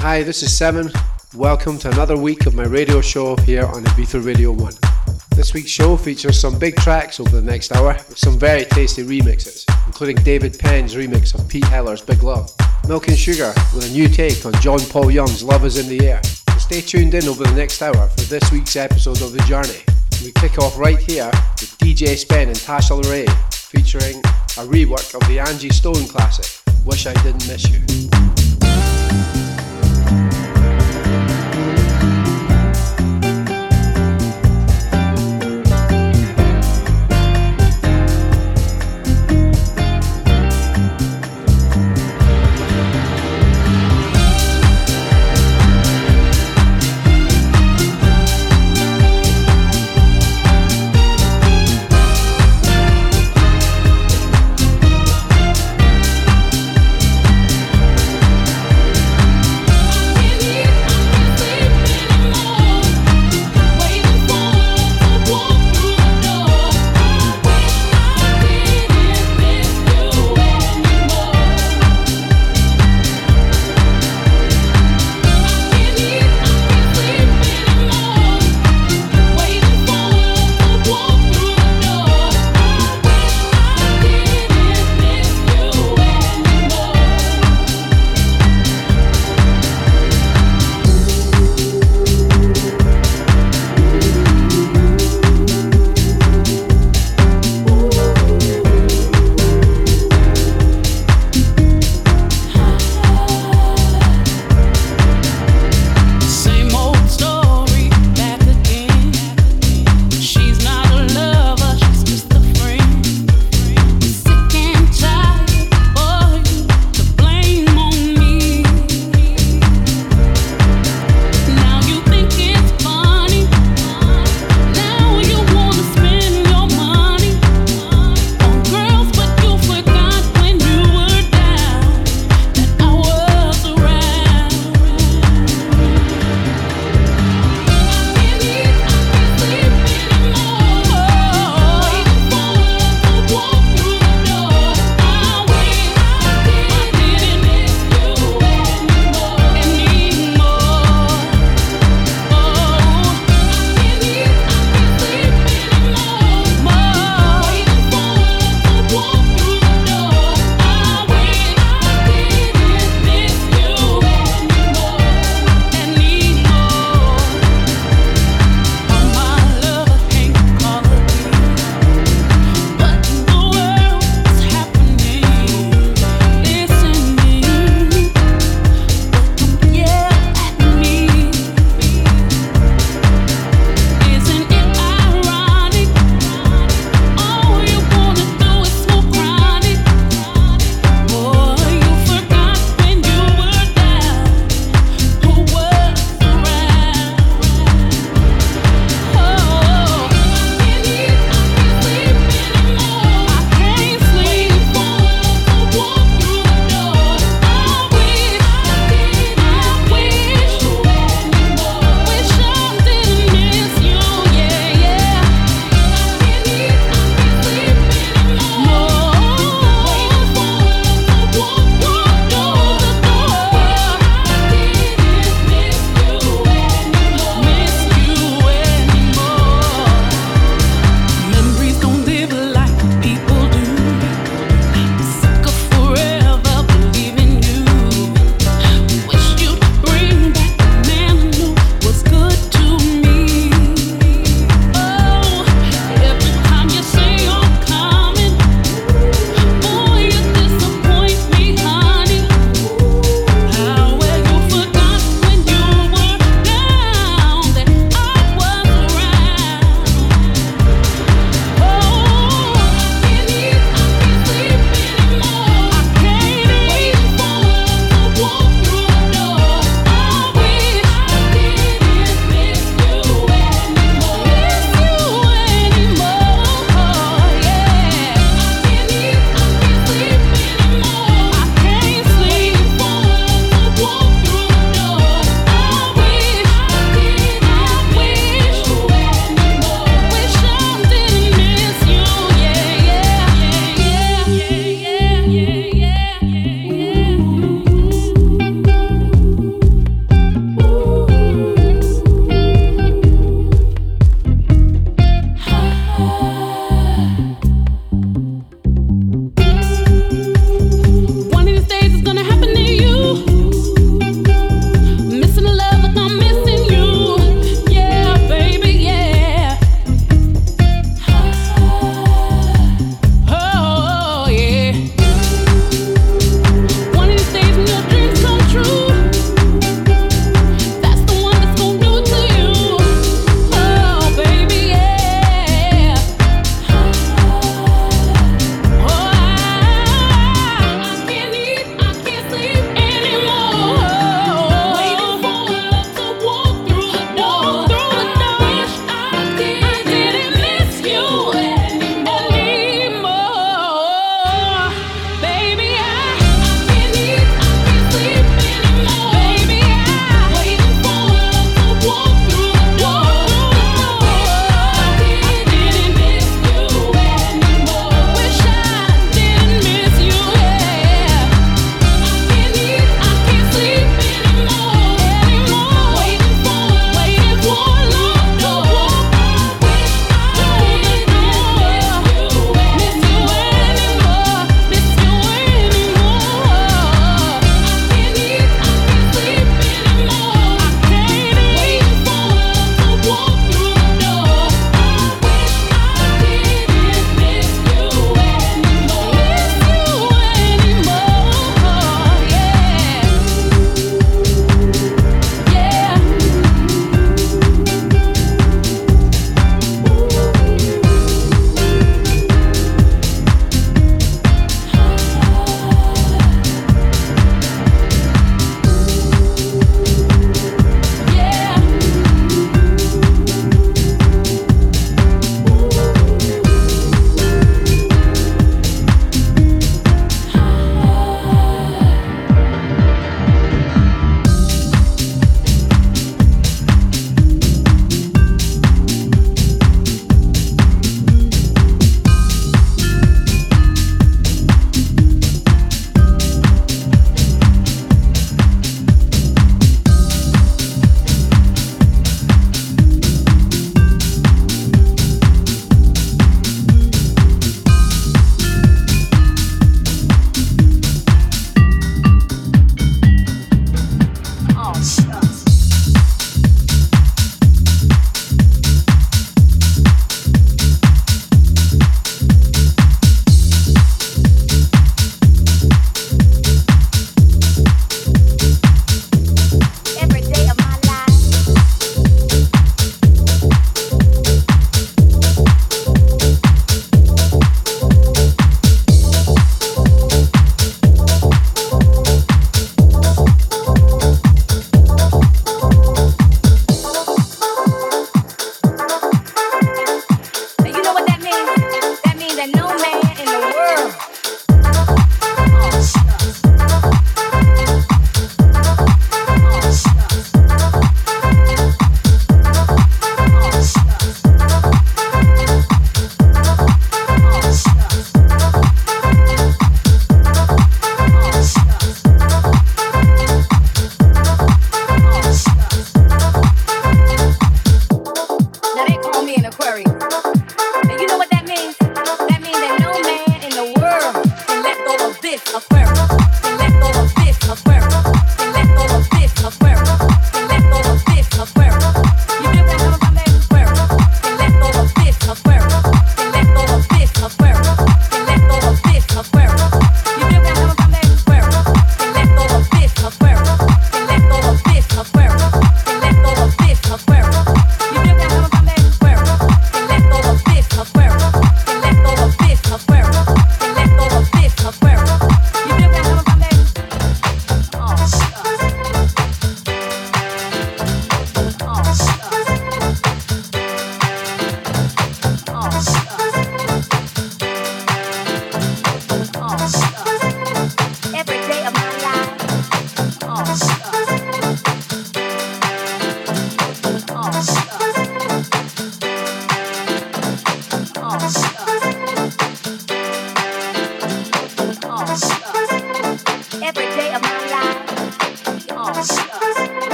Hi, this is Seven. Welcome to another week of my radio show here on Ibiza Radio 1. This week's show features some big tracks over the next hour with some very tasty remixes, including David Penn's remix of Pete Heller's Big Love, Milk and Sugar with a new take on John Paul Young's Love is in the Air. So stay tuned in over the next hour for this week's episode of The Journey. We kick off right here with DJ Spen and Tasha Lorraine featuring a rework of the Angie Stone classic, Wish I Didn't Miss You.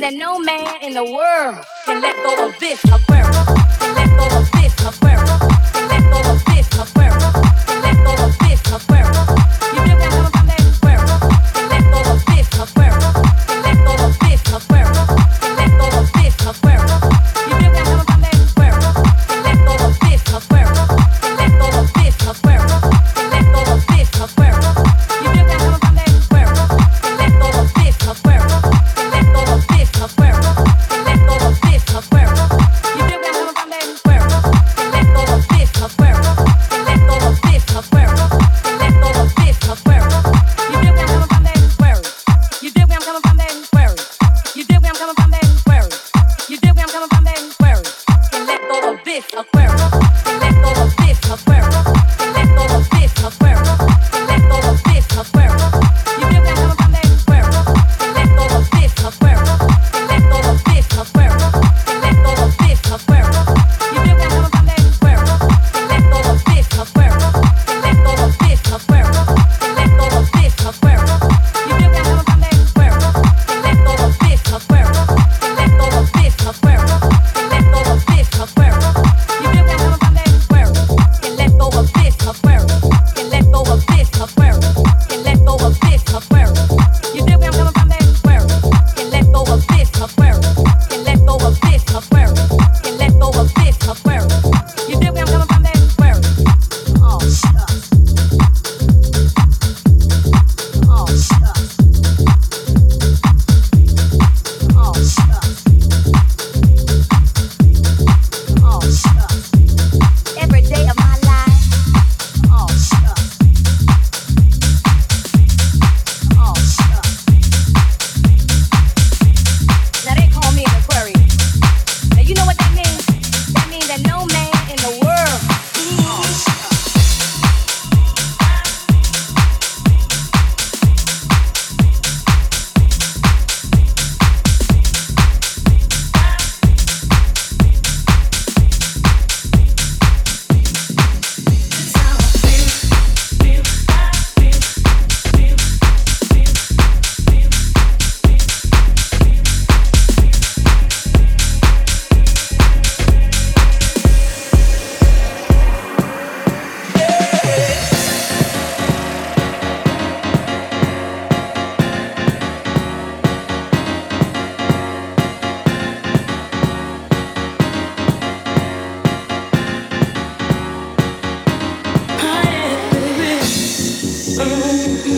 That no man in the world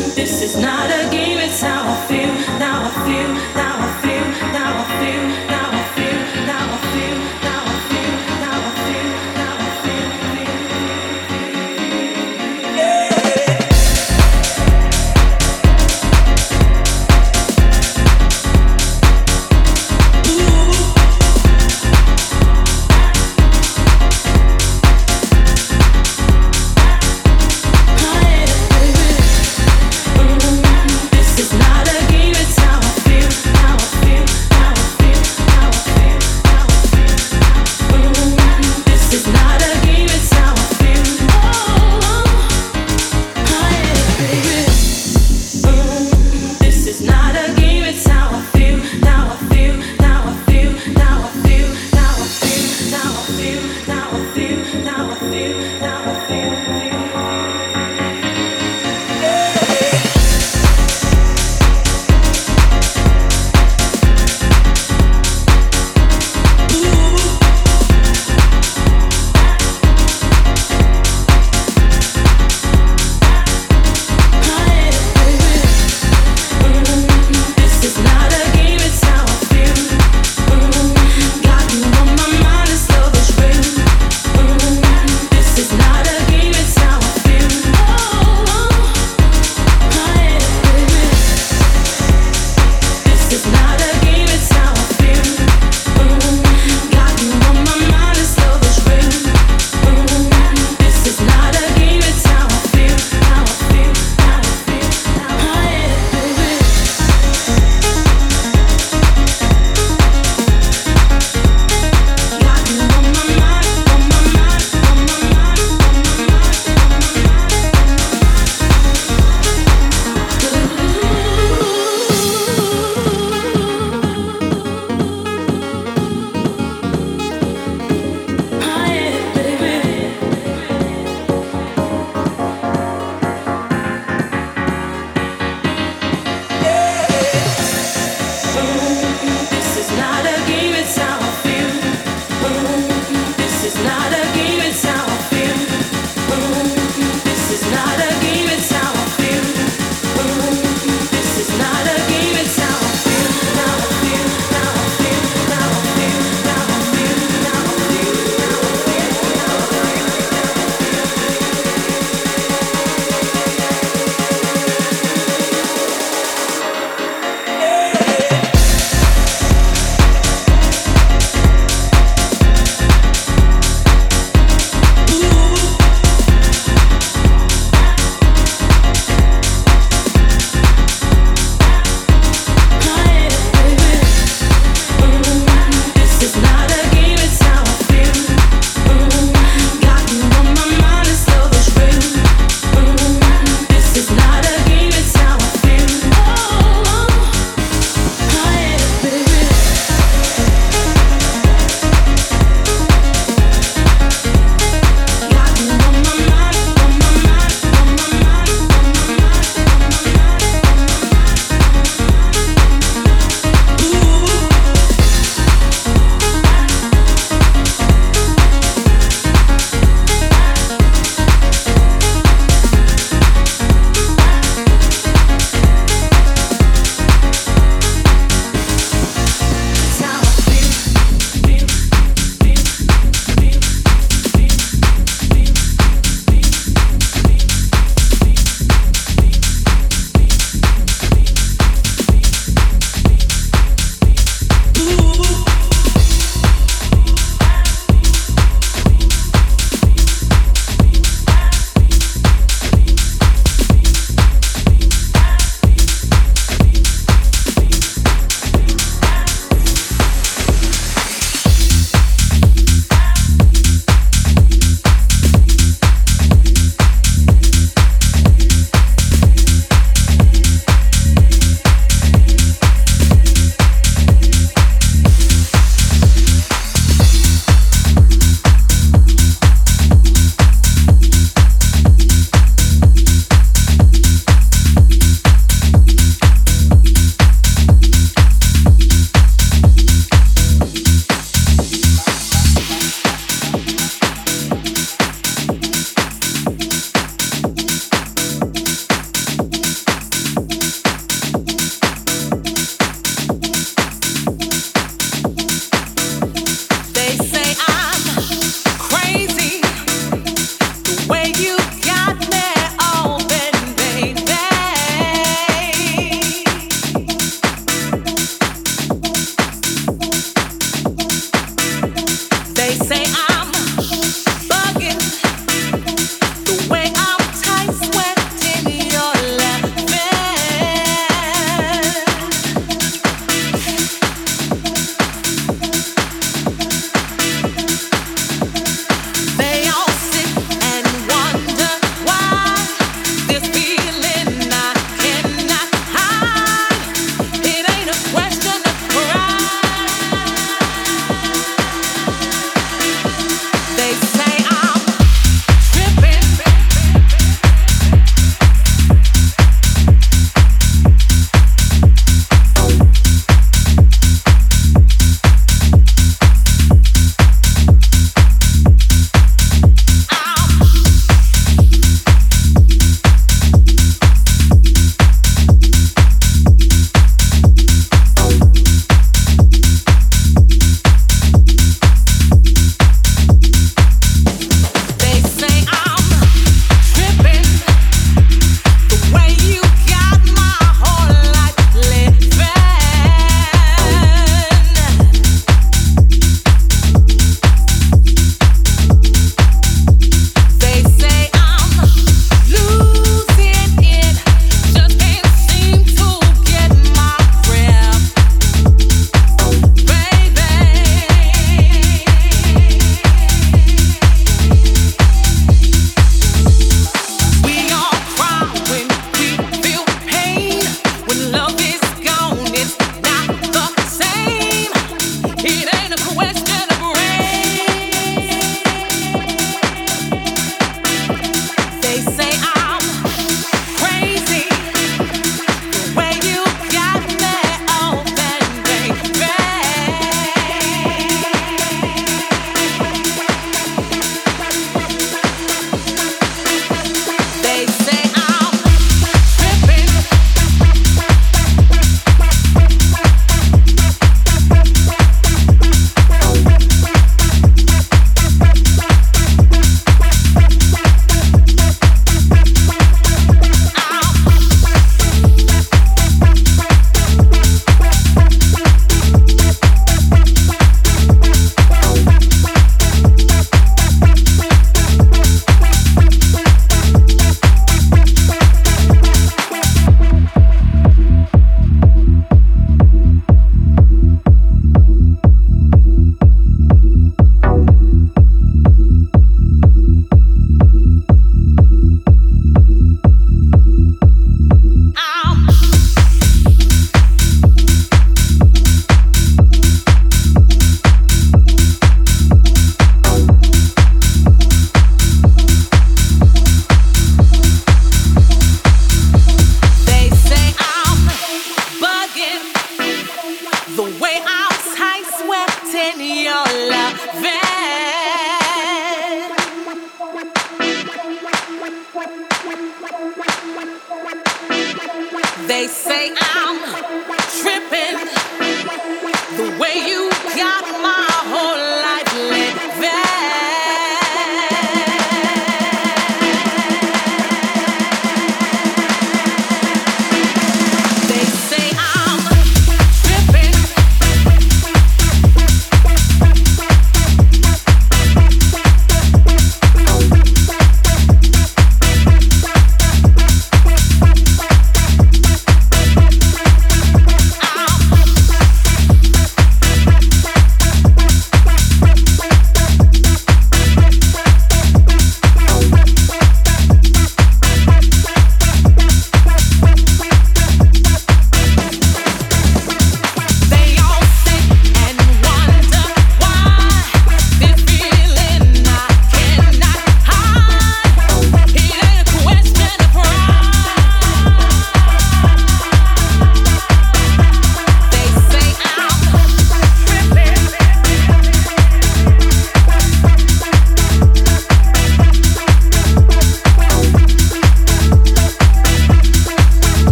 This is not a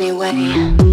anyway.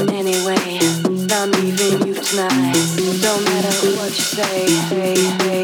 anyway. I'm leaving you tonight. Don't matter what you say.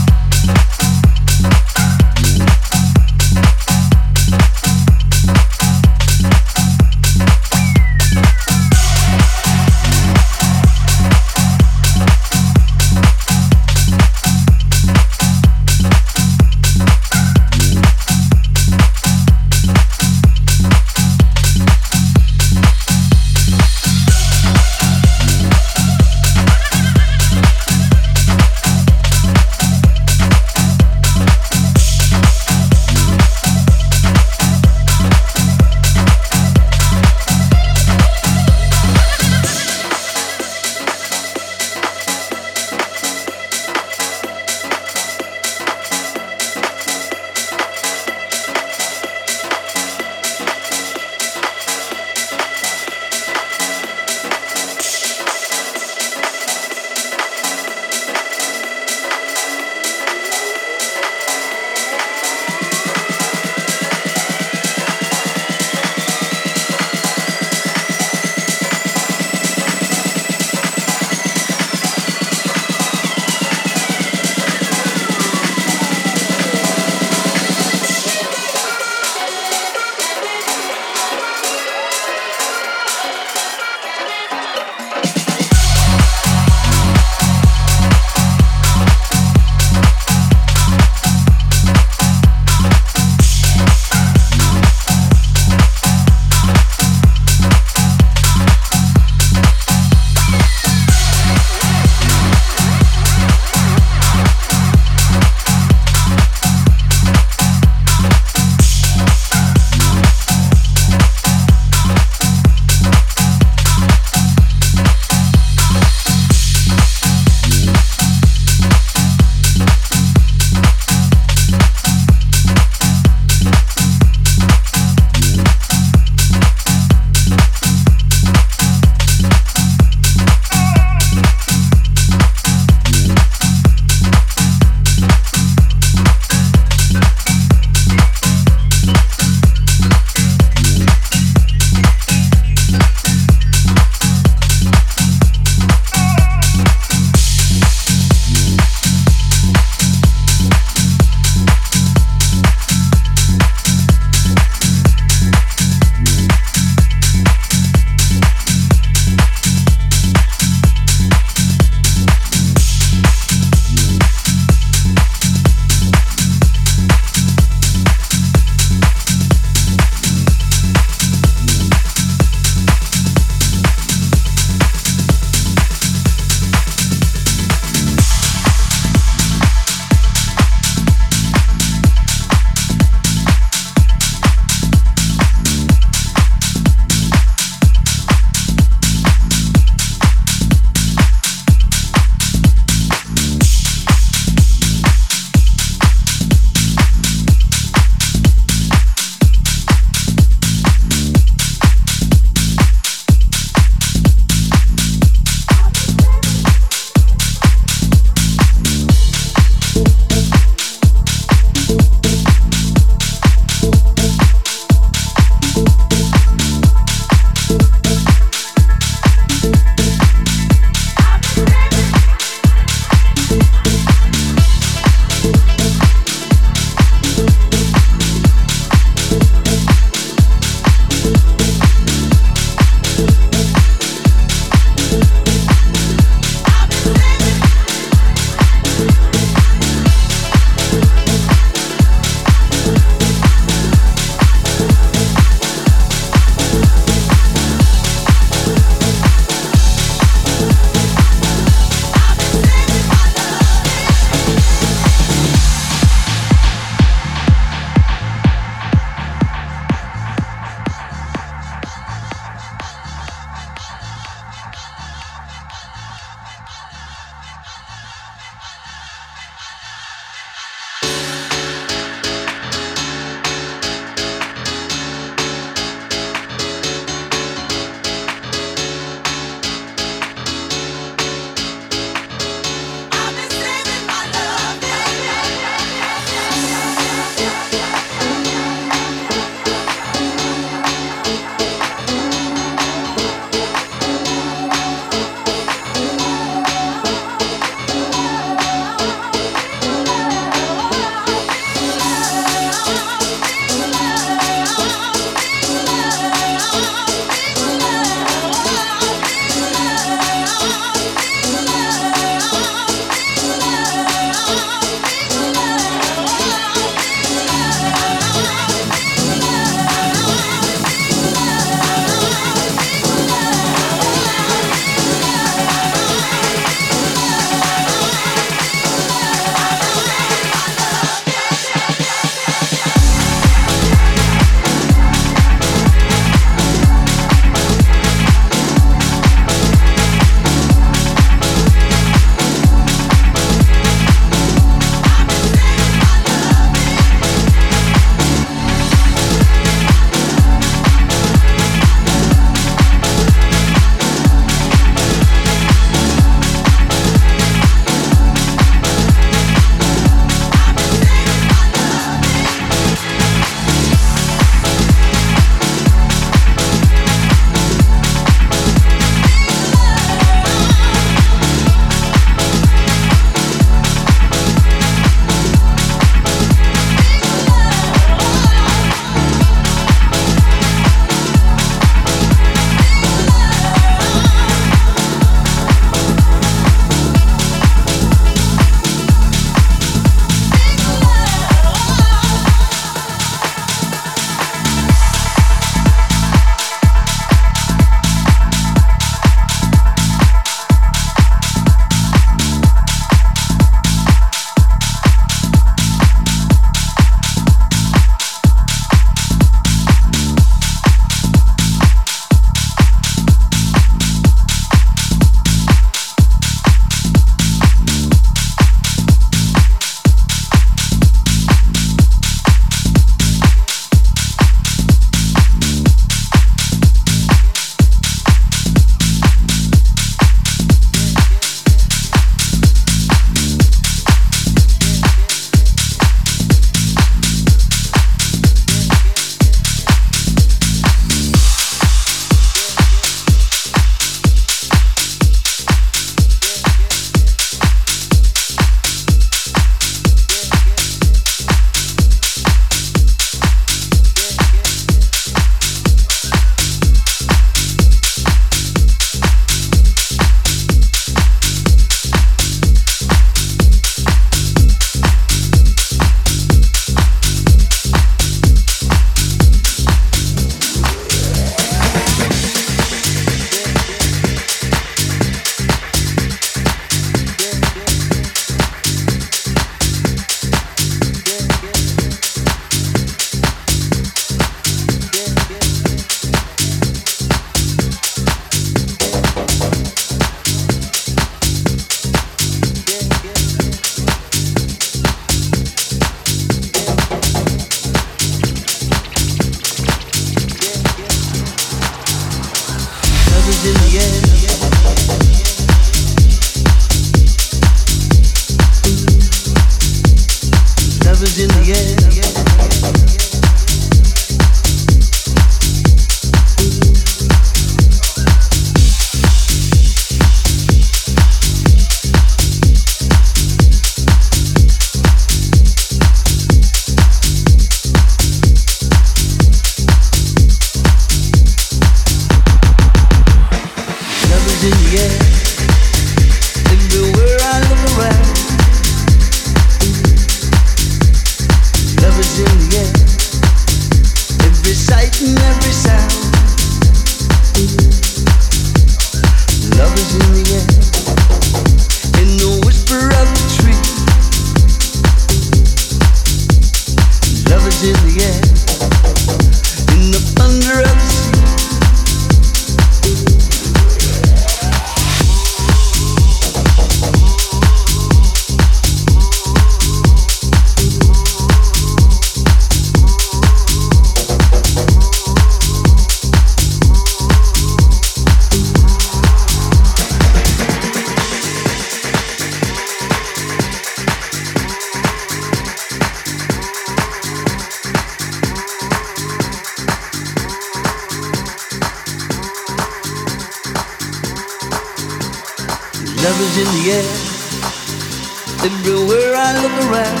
Everywhere I look around.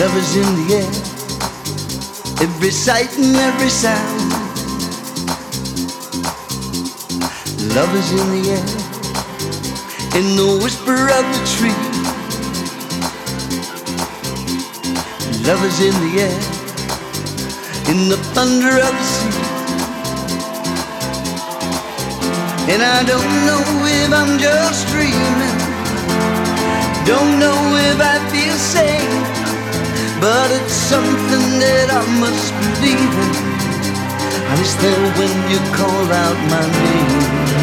Love is in the air. Every sight and every sound. Love is in the air. In the whisper of the tree. Love is in the air. In the thunder of the sea. And I don't know if I'm just dreaming. Don't know if I feel sane. But it's something that I must believe in. I was there when you called out my name.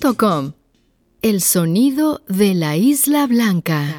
ibizaradio1.com El sonido de la Isla Blanca.